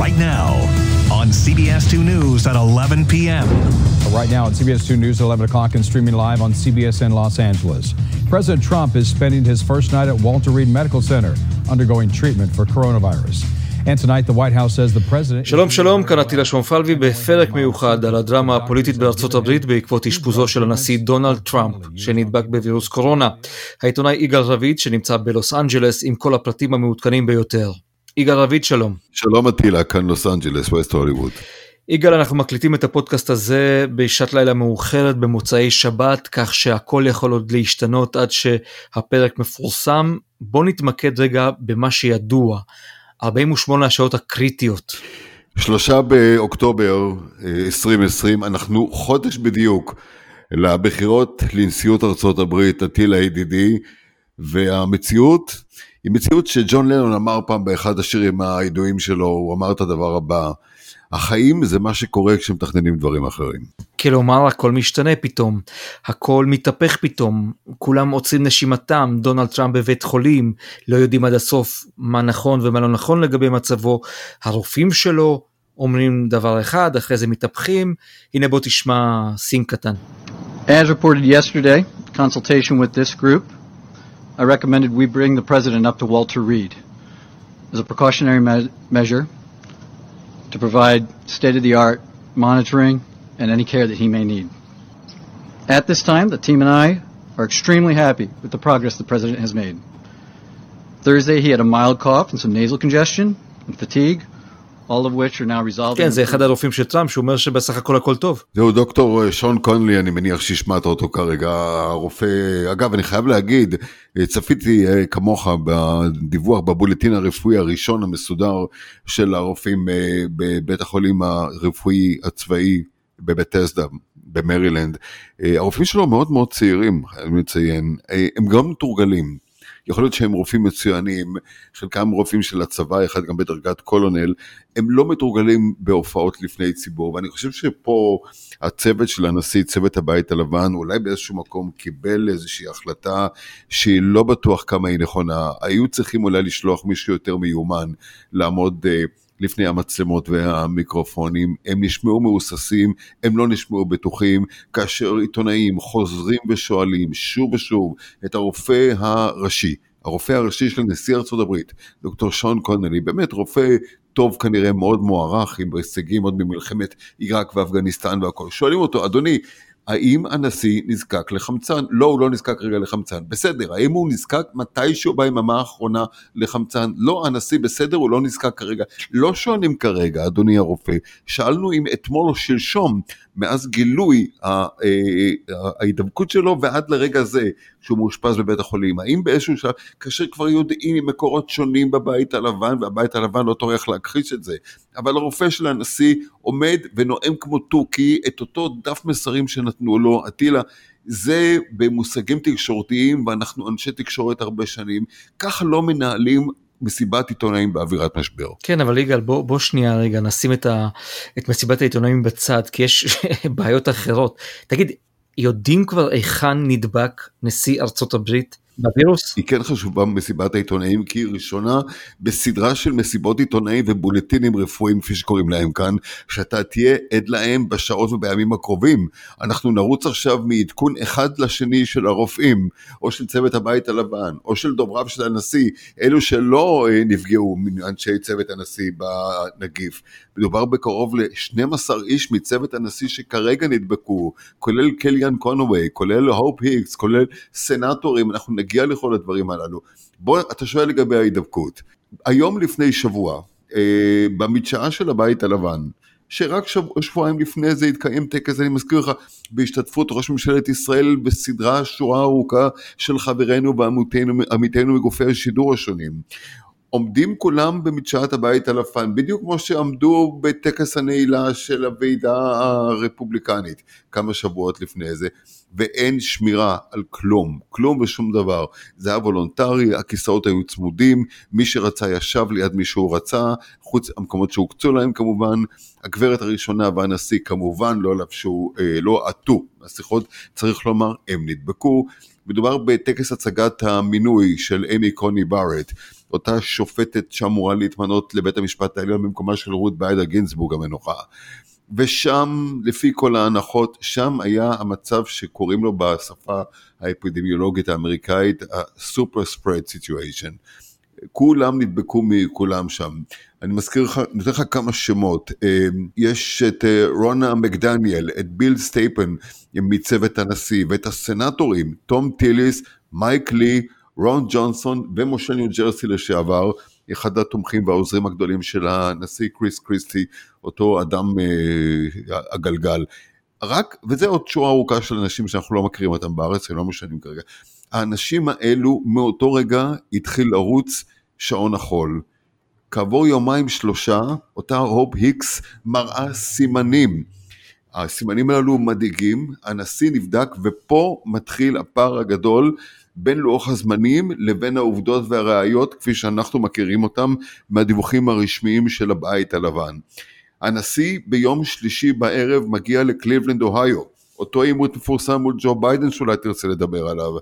right now on CBS 2 News at 11 p.m. Right now on CBS 2 News at 11 o'clock and streaming live on CBSN Los Angeles. President Trump is spending his first night at Walter Reed Medical Center undergoing treatment for coronavirus. And tonight the White House says the president... שלום שלום, כאן עטילה שומפלבי בפרק מיוחד על הדרמה הפוליטית בארצות הברית בעקבות אשפוזו של הנשיא דונלד טראמפ שנדבק בווירוס קורונה. העיתונאי יגאל רביד שנמצא בלוס אנג'לס עם כל הפרטים המעודכנים ביותר. יגאל רביד שלום. שלום עטילה, כאן לוס אנג'לס, ווסט הוליווד. יגאל אנחנו מקליטים את הפודקאסט הזה בשעת לילה מאוחרת במוצאי שבת כך שהכל יכול עוד להשתנות עד שהפרק מפורסם. בוא נתמקד רגע במה שידוע. 48 השעות הקריטיות. שלושה באוקטובר 2020, אנחנו חודש בדיוק לבחירות לנשיאות ארצות הברית, עטילה ידידי, והמציאות היא מציאות שג'ון לנון אמר פעם באחד השירים הידועים שלו, הוא אמר את הדבר הבא, החיים זה מה שקורה כשמתכננים דברים אחרים. כלומר הכל משתנה פתאום, הכל מתהפך פתאום, כולם עוצרים נשימתם, דונלד טראמפ בבית חולים, לא יודעים עד הסוף מה נכון ומה לא נכון לגבי מצבו, הרופאים שלו אומרים דבר אחד, אחרי זה מתהפכים, הנה בוא תשמע סין קטן. As reported yesterday, consultation with this group, I recommended we bring the president up to Walter Reed as a precautionary me- measure to provide state-of-the-art monitoring and any care that he may need. At this time, the team and I are extremely happy with the progress the president has made. Thursday, he had a mild cough and some nasal congestion and fatigue, כן, זה אחד הרופאים של טראמפ שאומר שבסך הכל הכל טוב. זהו דוקטור שון קונלי, אני מניח שהשמעת אותו כרגע, הרופא, אגב, אני חייב להגיד, צפיתי כמוך בדיווח בבולטין הרפואי הראשון המסודר של הרופאים בבית החולים הרפואי הצבאי בבטסדה, במרילנד. הרופאים שלו מאוד מאוד צעירים, אני מציין, הם גם מתורגלים. יכול להיות שהם רופאים מצוינים, חלקם רופאים של הצבא, אחד גם בדרגת קולונל, הם לא מתורגלים בהופעות לפני ציבור, ואני חושב שפה הצוות של הנשיא, צוות הבית הלבן, אולי באיזשהו מקום קיבל איזושהי החלטה שהיא לא בטוח כמה היא נכונה, היו צריכים אולי לשלוח מישהו יותר מיומן לעמוד לפני המצלמות והמיקרופונים, הם נשמעו מהוססים, הם לא נשמעו בטוחים, כאשר עיתונאים חוזרים ושואלים שוב ושוב את הרופא הראשי, הרופא הראשי של נשיא ארצות הברית, דוקטור שון קונלי, באמת רופא טוב כנראה מאוד מוערך, עם הישגים עוד ממלחמת עיראק ואפגניסטן והכל, שואלים אותו, אדוני, האם הנשיא נזקק לחמצן? לא, הוא לא נזקק כרגע לחמצן. בסדר, האם הוא נזקק מתישהו ביממה האחרונה לחמצן? לא, הנשיא בסדר, הוא לא נזקק כרגע. לא שואלים כרגע, אדוני הרופא, שאלנו אם אתמול או שלשום, מאז גילוי ההידבקות שלו ועד לרגע זה, שהוא מאושפז בבית החולים, האם באיזשהו שלב, כאשר כבר יודעים ממקורות שונים בבית הלבן, והבית הלבן לא טורח להכחיש את זה, אבל הרופא של הנשיא עומד ונואם כמו תוכי את אותו דף מסרים שנתנו לו, אטילה, זה במושגים תקשורתיים, ואנחנו אנשי תקשורת הרבה שנים, ככה לא מנהלים מסיבת עיתונאים באווירת משבר. כן אבל יגאל בוא, בוא שנייה רגע נשים את, ה, את מסיבת העיתונאים בצד כי יש בעיות אחרות. תגיד יודעים כבר היכן נדבק נשיא ארצות הברית בווירוס? היא כן חשובה מסיבת העיתונאים כי היא ראשונה בסדרה של מסיבות עיתונאים ובולטינים רפואיים כפי שקוראים להם כאן, שאתה תהיה עד להם בשעות ובימים הקרובים. אנחנו נרוץ עכשיו מעדכון אחד לשני של הרופאים, או של צוות הבית הלבן, או של דובריו של הנשיא, אלו שלא נפגעו מאנשי צוות הנשיא בנגיף. מדובר בקרוב ל-12 איש מצוות הנשיא שכרגע נדבקו, כולל קליאן קונווי, כולל הופ היקס, כולל סנטורים, אנחנו נגיע לכל הדברים הללו. בוא, אתה שואל לגבי ההידבקות. היום לפני שבוע, אה, במדשאה של הבית הלבן, שרק שבוע, שבועיים לפני זה התקיים טקס, אני מזכיר לך, בהשתתפות ראש ממשלת ישראל בסדרה שורה ארוכה של חברינו ועמיתינו מגופי השידור השונים. עומדים כולם במדשאת הבית הלבן, בדיוק כמו שעמדו בטקס הנעילה של הוועידה הרפובליקנית כמה שבועות לפני זה, ואין שמירה על כלום, כלום ושום דבר. זה היה וולונטרי, הכיסאות היו צמודים, מי שרצה ישב ליד מי שהוא רצה, חוץ המקומות שהוקצו להם כמובן, הגברת הראשונה והנשיא כמובן לא לבשו, אה, לא עטו מסכות, צריך לומר, הם נדבקו. מדובר בטקס הצגת המינוי של אמי קוני בארט. אותה שופטת שאמורה להתמנות לבית המשפט העליון במקומה של רות ביידה גינזבורג המנוחה. ושם, לפי כל ההנחות, שם היה המצב שקוראים לו בשפה האפידמיולוגית האמריקאית ה-super spread situation. כולם נדבקו מכולם שם. אני מזכיר לך, נותן לך כמה שמות. אה, יש את אה, רונה מקדניאל, את ביל סטייפן מצוות הנשיא, ואת הסנטורים, תום טיליס, מייק לי, רון ג'ונסון ומושל ניו ג'רסי לשעבר, אחד התומכים והעוזרים הגדולים של הנשיא קריס קריסטי, אותו אדם אה, הגלגל. רק, וזה עוד שורה ארוכה של אנשים שאנחנו לא מכירים אותם בארץ, הם לא משנים כרגע. האנשים האלו מאותו רגע התחיל לרוץ שעון החול. כעבור יומיים שלושה, אותה הופ היקס מראה סימנים. הסימנים הללו מדאיגים, הנשיא נבדק ופה מתחיל הפער הגדול בין לוח הזמנים לבין העובדות והראיות כפי שאנחנו מכירים אותם מהדיווחים הרשמיים של הבית הלבן. הנשיא ביום שלישי בערב מגיע לקליבלנד אוהיו, אותו עימות מפורסם מול ג'ו ביידן שאולי תרצה לדבר עליו.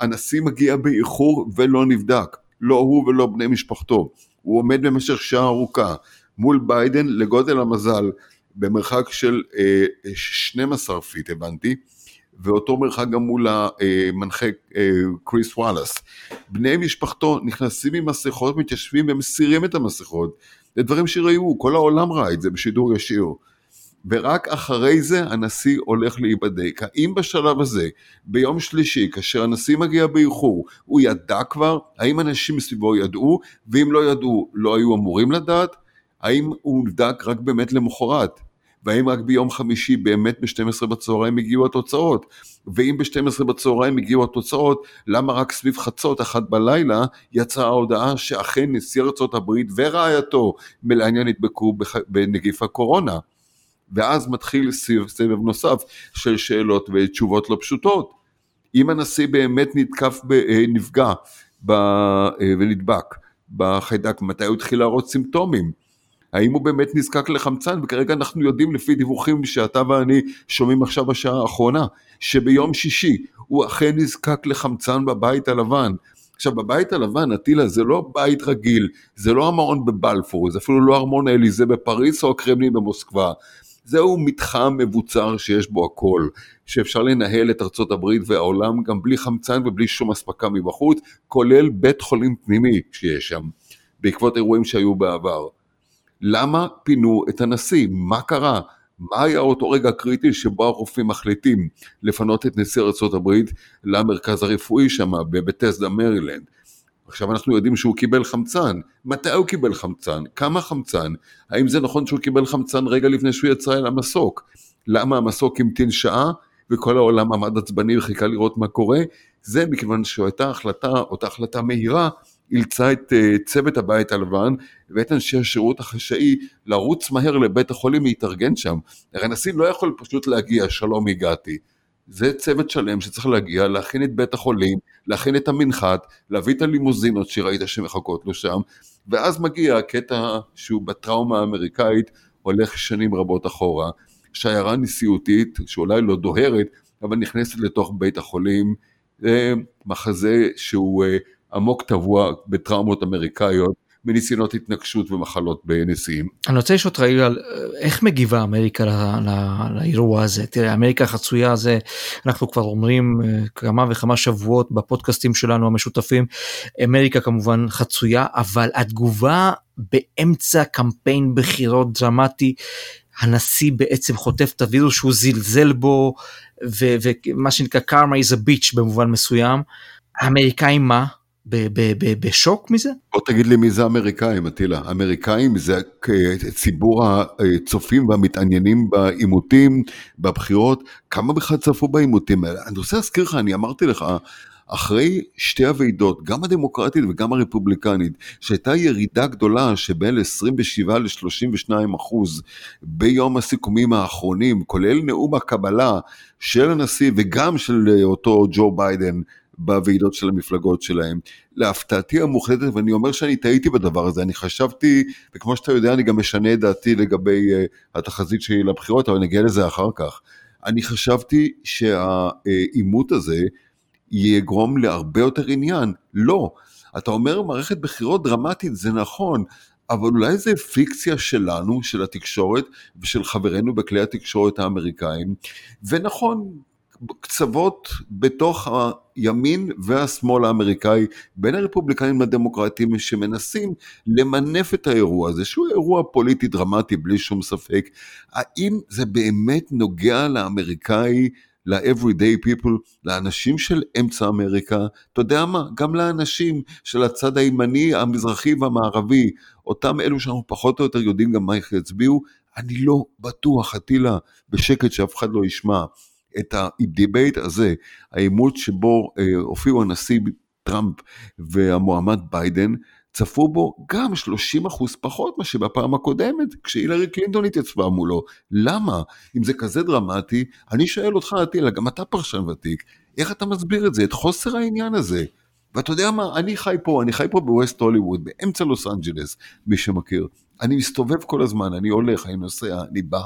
הנשיא מגיע באיחור ולא נבדק, לא הוא ולא בני משפחתו. הוא עומד במשך שעה ארוכה מול ביידן לגודל המזל במרחק של אה, 12 feet הבנתי, ואותו מרחק גם מול המנחה אה, קריס וואלאס. בני משפחתו נכנסים עם מסכות, מתיישבים ומסירים את המסכות. זה דברים שראו, כל העולם ראה את זה בשידור ישיר. ורק אחרי זה הנשיא הולך להיבדק. האם בשלב הזה, ביום שלישי, כאשר הנשיא מגיע באיחור, הוא ידע כבר? האם אנשים מסביבו ידעו? ואם לא ידעו, לא היו אמורים לדעת? האם הוא נבדק רק באמת למחרת? והאם רק ביום חמישי באמת ב-12 בצהריים הגיעו התוצאות? ואם ב-12 בצהריים הגיעו התוצאות, למה רק סביב חצות אחת בלילה יצאה ההודעה שאכן נשיא ארצות הברית ורעייתו מלעניין נדבקו בנגיף הקורונה? ואז מתחיל סבב נוסף של שאלות ותשובות לא פשוטות. אם הנשיא באמת נתקף, אה, נפגע אה, ונדבק בחיידק, מתי הוא התחיל להראות סימפטומים? האם הוא באמת נזקק לחמצן? וכרגע אנחנו יודעים לפי דיווחים שאתה ואני שומעים עכשיו בשעה האחרונה, שביום שישי הוא אכן נזקק לחמצן בבית הלבן. עכשיו בבית הלבן, אטילה, זה לא בית רגיל, זה לא המעון בבלפור, זה אפילו לא ארמון האליזה בפריס או הקרמלין במוסקבה. זהו מתחם מבוצר שיש בו הכל, שאפשר לנהל את ארצות הברית והעולם גם בלי חמצן ובלי שום אספקה מבחוץ, כולל בית חולים פנימי שיש שם, בעקבות אירועים שהיו בעבר. למה פינו את הנשיא? מה קרה? מה היה אותו רגע קריטי שבו הרופאים מחליטים לפנות את נשיא ארה"ב למרכז הרפואי שם בבטסדה מרילנד? עכשיו אנחנו יודעים שהוא קיבל חמצן. מתי הוא קיבל חמצן? כמה חמצן? האם זה נכון שהוא קיבל חמצן רגע לפני שהוא יצא אל המסוק? למה המסוק המתין שעה וכל העולם עמד עצבני וחיכה לראות מה קורה? זה מכיוון שהייתה החלטה, אותה החלטה מהירה, אילצה את uh, צוות הבית הלבן ואת אנשי השירות החשאי לרוץ מהר לבית החולים להתארגן שם. הרי הנשיא לא יכול פשוט להגיע, שלום הגעתי. זה צוות שלם שצריך להגיע, להכין את בית החולים, להכין את המנחת, להביא את הלימוזינות שראית שמחכות לו שם, ואז מגיע הקטע שהוא בטראומה האמריקאית, הולך שנים רבות אחורה. שיירה נשיאותית, שאולי לא דוהרת, אבל נכנסת לתוך בית החולים, מחזה שהוא אה, עמוק טבוע בטראומות אמריקאיות, מניסיונות התנגשות ומחלות בנשיאים. אני רוצה לשאול אותך יגאל, איך מגיבה אמריקה לאירוע הזה? תראה, אמריקה החצויה הזה, אנחנו כבר אומרים אה, כמה וכמה שבועות בפודקאסטים שלנו המשותפים, אמריקה כמובן חצויה, אבל התגובה באמצע קמפיין בחירות דרמטי, הנשיא בעצם חוטף את הווירוס שהוא זלזל בו, ומה שנקרא karma is a bitch במובן מסוים. האמריקאים מה? בשוק מזה? בוא תגיד לי מי זה האמריקאים, אטילה. האמריקאים זה ציבור הצופים והמתעניינים בעימותים, בבחירות. כמה בכלל צפו בעימותים האלה? אני רוצה להזכיר לך, אני אמרתי לך, אחרי שתי הוועידות, גם הדמוקרטית וגם הרפובליקנית, שהייתה ירידה גדולה שבין 27 ל-32 אחוז ביום הסיכומים האחרונים, כולל נאום הקבלה של הנשיא וגם של אותו ג'ו ביידן בוועידות של המפלגות שלהם. להפתעתי המוחלטת, ואני אומר שאני טעיתי בדבר הזה, אני חשבתי, וכמו שאתה יודע, אני גם משנה את דעתי לגבי uh, התחזית שלי לבחירות, אבל נגיע לזה אחר כך. אני חשבתי שהעימות הזה יגרום להרבה יותר עניין. לא. אתה אומר מערכת בחירות דרמטית, זה נכון, אבל אולי זה פיקציה שלנו, של התקשורת ושל חברינו בכלי התקשורת האמריקאים, ונכון, קצוות בתוך הימין והשמאל האמריקאי, בין הרפובליקנים לדמוקרטים, שמנסים למנף את האירוע הזה, שהוא אירוע פוליטי דרמטי בלי שום ספק. האם זה באמת נוגע לאמריקאי ל-everyday people, לאנשים של אמצע אמריקה, אתה יודע מה, גם לאנשים של הצד הימני, המזרחי והמערבי, אותם אלו שאנחנו פחות או יותר יודעים גם מה יצביעו, אני לא בטוח, אטילה, בשקט שאף אחד לא ישמע, את ה debate הזה, העימות שבו אה, הופיעו הנשיא טראמפ והמועמד ביידן, צפו בו גם 30 אחוז פחות מאשר בפעם הקודמת, כשהילרי קלינטון התייצבה מולו. למה? אם זה כזה דרמטי, אני שואל אותך, אטילה, גם אתה פרשן ותיק, איך אתה מסביר את זה, את חוסר העניין הזה? ואתה יודע מה, אני חי פה, אני חי פה בווסט הוליווד, באמצע לוס אנג'לס, מי שמכיר. אני מסתובב כל הזמן, אני הולך, אני נוסע, אני בא.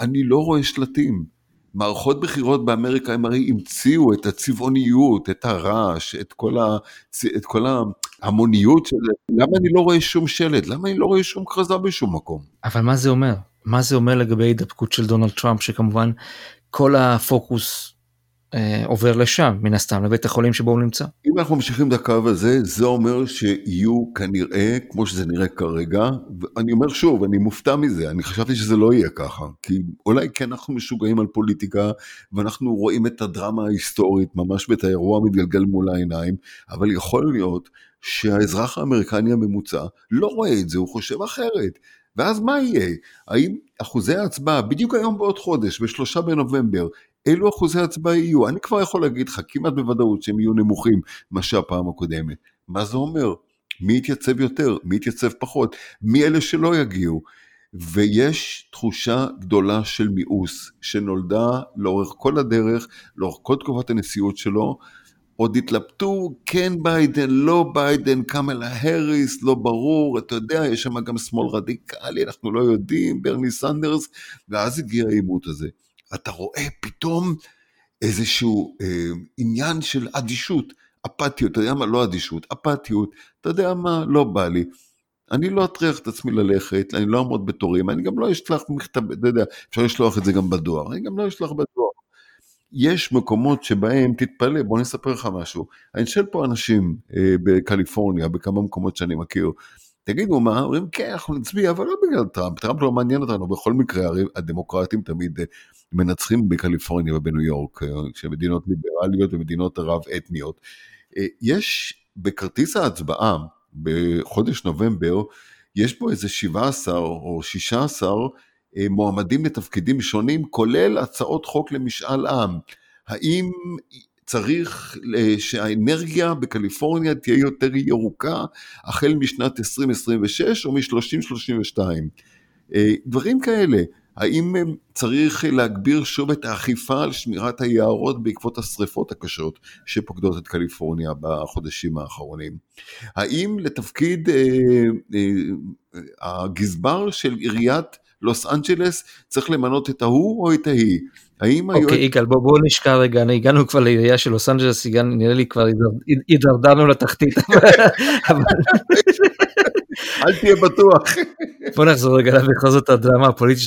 אני לא רואה שלטים. מערכות בחירות באמריקה הם הרי המציאו את הצבעוניות, את הרעש, את כל, ה, את כל ההמוניות של זה. למה אני לא רואה שום שלט? למה אני לא רואה שום כרזה בשום מקום? אבל מה זה אומר? מה זה אומר לגבי הידבקות של דונלד טראמפ, שכמובן כל הפוקוס עובר לשם, מן הסתם, לבית החולים שבו הוא נמצא. אם אנחנו ממשיכים את הקו הזה, זה אומר שיהיו כנראה, כמו שזה נראה כרגע, ואני אומר שוב, אני מופתע מזה, אני חשבתי שזה לא יהיה ככה, כי אולי כן אנחנו משוגעים על פוליטיקה, ואנחנו רואים את הדרמה ההיסטורית, ממש ואת האירוע המתגלגל מול העיניים, אבל יכול להיות שהאזרח האמריקני הממוצע לא רואה את זה, הוא חושב אחרת. ואז מה יהיה? האם אחוזי ההצבעה, בדיוק היום בעוד חודש, בשלושה בנובמבר, אילו אחוזי הצבעה יהיו? אני כבר יכול להגיד לך כמעט בוודאות שהם יהיו נמוכים מאשר הפעם הקודמת. מה זה אומר? מי יתייצב יותר? מי יתייצב פחות? מי אלה שלא יגיעו? ויש תחושה גדולה של מיאוס שנולדה לאורך כל הדרך, לאורך כל תקופת הנשיאות שלו. עוד התלבטו, כן ביידן, לא ביידן, קמלה האריס, לא ברור, אתה יודע, יש שם גם שמאל רדיקלי, אנחנו לא יודעים, ברני סנדרס, ואז הגיע העימות הזה. אתה רואה פתאום איזשהו אה, עניין של אדישות, אפתיות, אתה יודע מה? לא אדישות, אפתיות, אתה יודע מה? לא בא לי. אני לא אטריח את עצמי ללכת, אני לא אעמוד בתורים, אני גם לא אשלח מכתב, אתה יודע, אפשר לשלוח את זה גם בדואר, אני גם לא אשלח בדואר. יש מקומות שבהם, תתפלא, בוא אני אספר לך משהו. אני שואל פה אנשים אה, בקליפורניה, בכמה מקומות שאני מכיר, תגידו מה, אומרים כן אנחנו נצביע אבל לא בגלל טראמפ, טראמפ לא מעניין אותנו, בכל מקרה הרי הדמוקרטים תמיד אה, מנצחים בקליפורניה ובניו יורק, אה, כשמדינות ליברליות ומדינות רב אתניות. אה, יש בכרטיס ההצבעה בחודש נובמבר, יש בו איזה 17 או 16 מועמדים לתפקידים שונים, כולל הצעות חוק למשאל עם. האם צריך שהאנרגיה בקליפורניה תהיה יותר ירוקה החל משנת 2026 או מ-3032. אה, דברים כאלה. האם צריך להגביר שוב את האכיפה על שמירת היערות בעקבות השריפות הקשות שפוקדות את קליפורניה בחודשים האחרונים? האם לתפקיד אה, אה, הגזבר של עיריית לוס אנג'לס צריך למנות את ההוא או את ההיא? האם אוקיי, היועץ... יגאל, בוא, בוא נשכח רגע, הגענו כבר לעירייה של לוס אנג'לס, נראה לי כבר הידרדרנו לתחתית. אל תהיה בטוח. בוא נחזור רגע בכל זאת הדרמה הפוליטית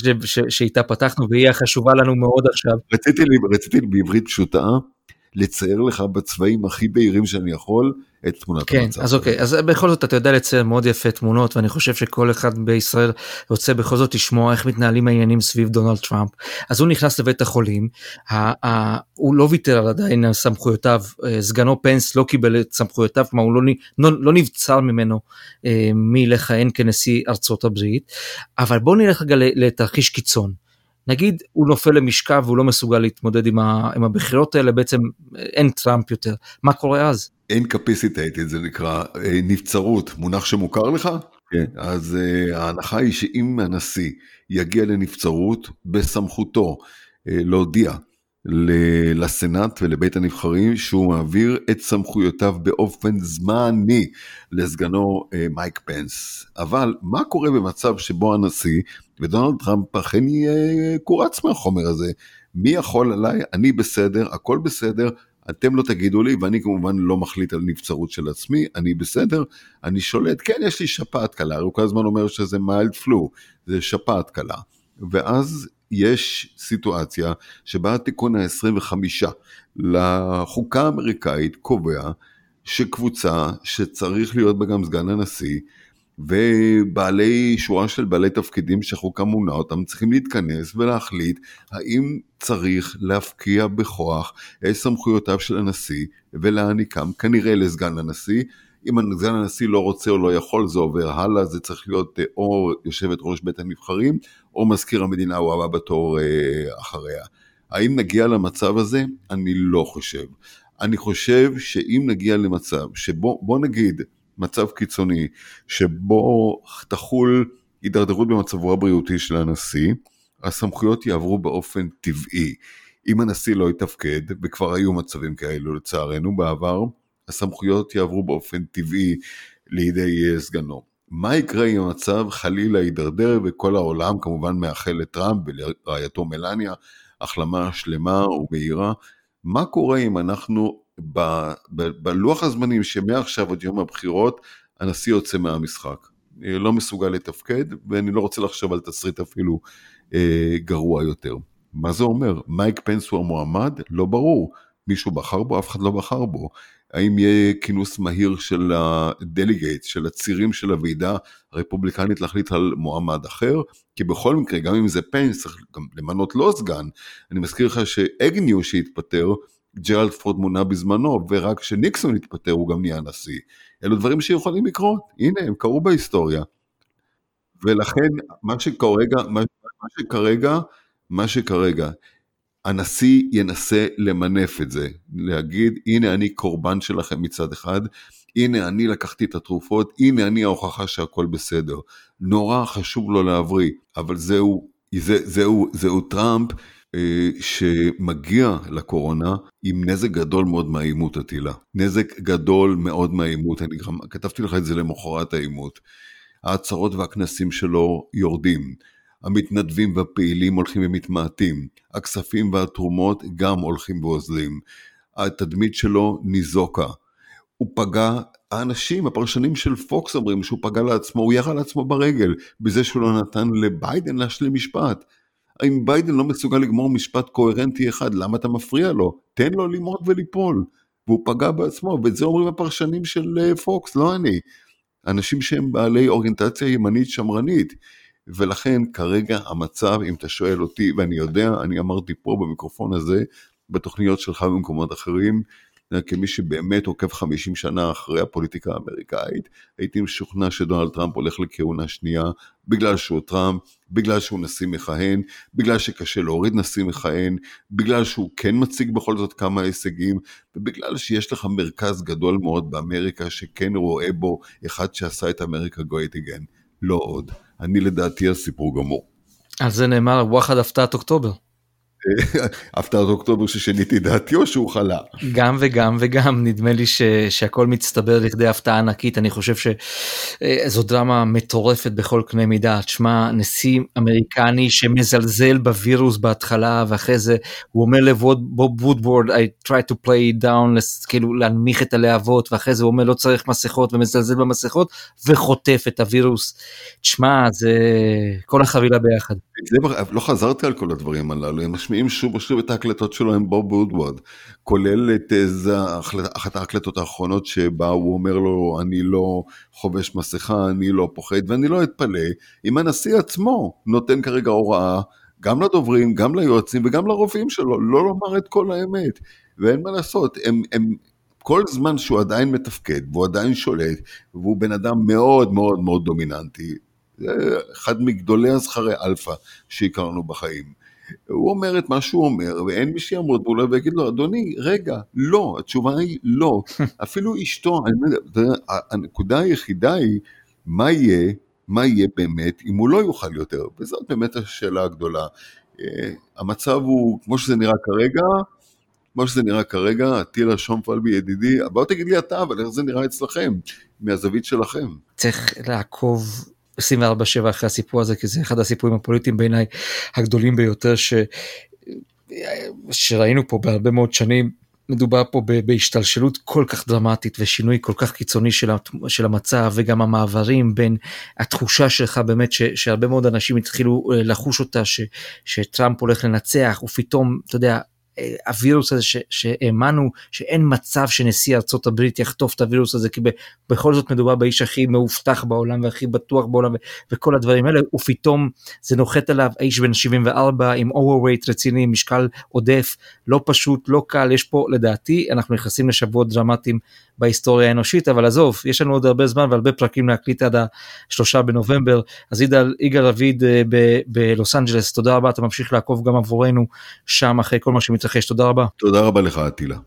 שאיתה פתחנו והיא החשובה לנו מאוד עכשיו. רציתי בעברית פשוטה לצייר לך בצבעים הכי בהירים שאני יכול את תמונת כן, המצב. אז אוקיי, אז בכל זאת אתה יודע לצייר מאוד יפה תמונות ואני חושב שכל אחד בישראל רוצה בכל זאת לשמוע איך מתנהלים העניינים סביב דונלד טראמפ. אז הוא נכנס לבית החולים, ה- ה- הוא לא ויתר על עדיין סמכויותיו, אה, סגנו פנס לא קיבל את סמכויותיו, כלומר הוא לא, לא, לא נבצר ממנו אה, מלכהן כנשיא ארצות הברית, אבל בואו נלך רגע לתרחיש קיצון. נגיד הוא נופל למשכב והוא לא מסוגל להתמודד עם, עם הבחירות האלה, בעצם אין טראמפ יותר, מה קורה אז? Incapacitated זה נקרא, אה, נבצרות, מונח שמוכר לך? כן. אז uh, ההנחה היא שאם הנשיא יגיע לנבצרות, בסמכותו uh, להודיע לסנאט ולבית הנבחרים שהוא מעביר את סמכויותיו באופן זמני לסגנו מייק פנס. אבל מה קורה במצב שבו הנשיא ודונלד טראמפ אכן יהיה קורץ מהחומר הזה? מי יכול עליי? אני בסדר, הכל בסדר, אתם לא תגידו לי, ואני כמובן לא מחליט על נבצרות של עצמי, אני בסדר, אני שולט, כן, יש לי שפעת קלה, הוא כל הזמן אומר שזה מיילד פלו, זה שפעת קלה. ואז יש סיטואציה שבה התיקון ה-25 לחוקה האמריקאית קובע שקבוצה שצריך להיות בה גם סגן הנשיא, ובעלי, שורה של בעלי תפקידים שהחוקה מונה אותם צריכים להתכנס ולהחליט האם צריך להפקיע בכוח את סמכויותיו של הנשיא ולהעניקם כנראה לסגן הנשיא. אם סגן הנשיא לא רוצה או לא יכול זה עובר הלאה, זה צריך להיות אה, או יושבת ראש בית הנבחרים או מזכיר המדינה הוא הבא בתור אה, אחריה. האם נגיע למצב הזה? אני לא חושב. אני חושב שאם נגיע למצב שבו, בוא נגיד, מצב קיצוני, שבו תחול הידרדרות במצבו הבריאותי של הנשיא, הסמכויות יעברו באופן טבעי. אם הנשיא לא יתפקד, וכבר היו מצבים כאלו לצערנו בעבר, הסמכויות יעברו באופן טבעי לידי אה, סגנו. מה יקרה אם המצב חלילה יידרדר וכל העולם כמובן מאחל לטראמפ ולרעייתו מלניה החלמה שלמה ומהירה? מה קורה אם אנחנו ב, ב, בלוח הזמנים שמעכשיו עד יום הבחירות הנשיא יוצא מהמשחק. לא מסוגל לתפקד ואני לא רוצה לחשוב על תסריט אפילו אה, גרוע יותר. מה זה אומר? מייק פנס הוא המועמד? לא ברור. מישהו בחר בו? אף אחד לא בחר בו. האם יהיה כינוס מהיר של הדליגייט, של הצירים של הוועידה הרפובליקנית להחליט על מועמד אחר? כי בכל מקרה, גם אם זה פנס, צריך גם למנות לו סגן. אני מזכיר לך שאגניו שהתפטר, ג'רלד פורד מונה בזמנו, ורק כשניקסון התפטר הוא גם נהיה נשיא. אלו דברים שיכולים לקרות, הנה הם קרו בהיסטוריה. ולכן מה שכרגע, מה, שכרגע, מה שכרגע, הנשיא ינסה למנף את זה, להגיד הנה אני קורבן שלכם מצד אחד, הנה אני לקחתי את התרופות, הנה אני ההוכחה שהכל בסדר. נורא חשוב לו להבריא, אבל זהו, זה, זהו, זהו טראמפ שמגיע לקורונה עם נזק גדול מאוד מהעימות הטילה. נזק גדול מאוד מהעימות, אני גם כתבתי לך את זה למחרת העימות. ההצהרות והכנסים שלו יורדים. המתנדבים והפעילים הולכים ומתמעטים, הכספים והתרומות גם הולכים ואוזלים. התדמית שלו ניזוקה. הוא פגע, האנשים, הפרשנים של פוקס אומרים שהוא פגע לעצמו, הוא ירה לעצמו ברגל, בזה שהוא לא נתן לביידן להשלים משפט. אם ביידן לא מסוגל לגמור משפט קוהרנטי אחד, למה אתה מפריע לו? תן לו למעוד וליפול. והוא פגע בעצמו, ואת זה אומרים הפרשנים של אה, פוקס, לא אני. אנשים שהם בעלי אוריינטציה ימנית שמרנית. ולכן כרגע המצב, אם אתה שואל אותי, ואני יודע, אני אמרתי פה במיקרופון הזה, בתוכניות שלך ובמקומות אחרים, כמי שבאמת עוקב 50 שנה אחרי הפוליטיקה האמריקאית, הייתי משוכנע שדונלד טראמפ הולך לכהונה שנייה בגלל שהוא טראמפ, בגלל שהוא נשיא מכהן, בגלל שקשה להוריד נשיא מכהן, בגלל שהוא כן מציג בכל זאת כמה הישגים, ובגלל שיש לך מרכז גדול מאוד באמריקה שכן רואה בו אחד שעשה את אמריקה גויית אגן. לא עוד. אני לדעתי הסיפור גמור. על זה נאמר וואחד הפתעת אוקטובר. הפתעת אוקטובר ששיניתי דעתי או שהוא חלה? גם וגם וגם נדמה לי ש, שהכל מצטבר לכדי הפתעה ענקית אני חושב שזו דרמה מטורפת בכל קנה מידה תשמע נשיא אמריקני שמזלזל בווירוס בהתחלה ואחרי זה הוא אומר לבוב וודוורד I try to play down כאילו להנמיך את הלהבות ואחרי זה הוא אומר לא צריך מסכות ומזלזל במסכות וחוטף את הווירוס. תשמע זה כל החבילה ביחד. לא חזרתי על כל הדברים הללו משמיעים שוב ושוב את ההקלטות שלו עם בוב וודוורד, כולל את איזה, אחת ההקלטות האחרונות שבה הוא אומר לו אני לא חובש מסכה, אני לא פוחד, ואני לא אתפלא אם הנשיא עצמו נותן כרגע הוראה גם לדוברים, גם ליועצים וגם לרופאים שלו, לא לומר את כל האמת. ואין מה לעשות, הם, הם, כל זמן שהוא עדיין מתפקד והוא עדיין שולט והוא בן אדם מאוד מאוד מאוד דומיננטי, זה אחד מגדולי הזכרי אלפא שהכרנו בחיים. הוא אומר את מה שהוא אומר, ואין מי שיעמוד מולו ויגיד לו, אדוני, רגע, לא, התשובה היא לא. אפילו אשתו, הנקודה היחידה היא, מה יהיה, מה יהיה באמת אם הוא לא יוכל יותר? וזאת באמת השאלה הגדולה. אה, המצב הוא, כמו שזה נראה כרגע, כמו שזה נראה כרגע, טילה שומפלבי ידידי, בוא תגיד לי אתה, אבל איך זה נראה אצלכם, מהזווית שלכם. צריך לעקוב 24/7 אחרי הסיפור הזה כי זה אחד הסיפורים הפוליטיים בעיניי הגדולים ביותר ש... שראינו פה בהרבה מאוד שנים. מדובר פה בהשתלשלות כל כך דרמטית ושינוי כל כך קיצוני של, של המצב וגם המעברים בין התחושה שלך באמת ש, שהרבה מאוד אנשים התחילו אה, לחוש אותה ש, שטראמפ הולך לנצח ופתאום אתה יודע הווירוס הזה שהאמנו שאין מצב שנשיא ארצות הברית יחטוף את הווירוס הזה כי בכל זאת מדובר באיש הכי מאובטח בעולם והכי בטוח בעולם וכל הדברים האלה ופתאום זה נוחת עליו האיש בן 74 עם overweight רציני משקל עודף לא פשוט לא קל יש פה לדעתי אנחנו נכנסים לשבועות דרמטיים בהיסטוריה האנושית אבל עזוב יש לנו עוד הרבה זמן והרבה פרקים להקליט עד השלושה בנובמבר. אז יגאל רביד אה, בלוס אנג'לס תודה רבה אתה ממשיך לעקוב גם עבורנו שם אחרי כל מה שמתרחש תודה רבה. תודה רבה לך אטילה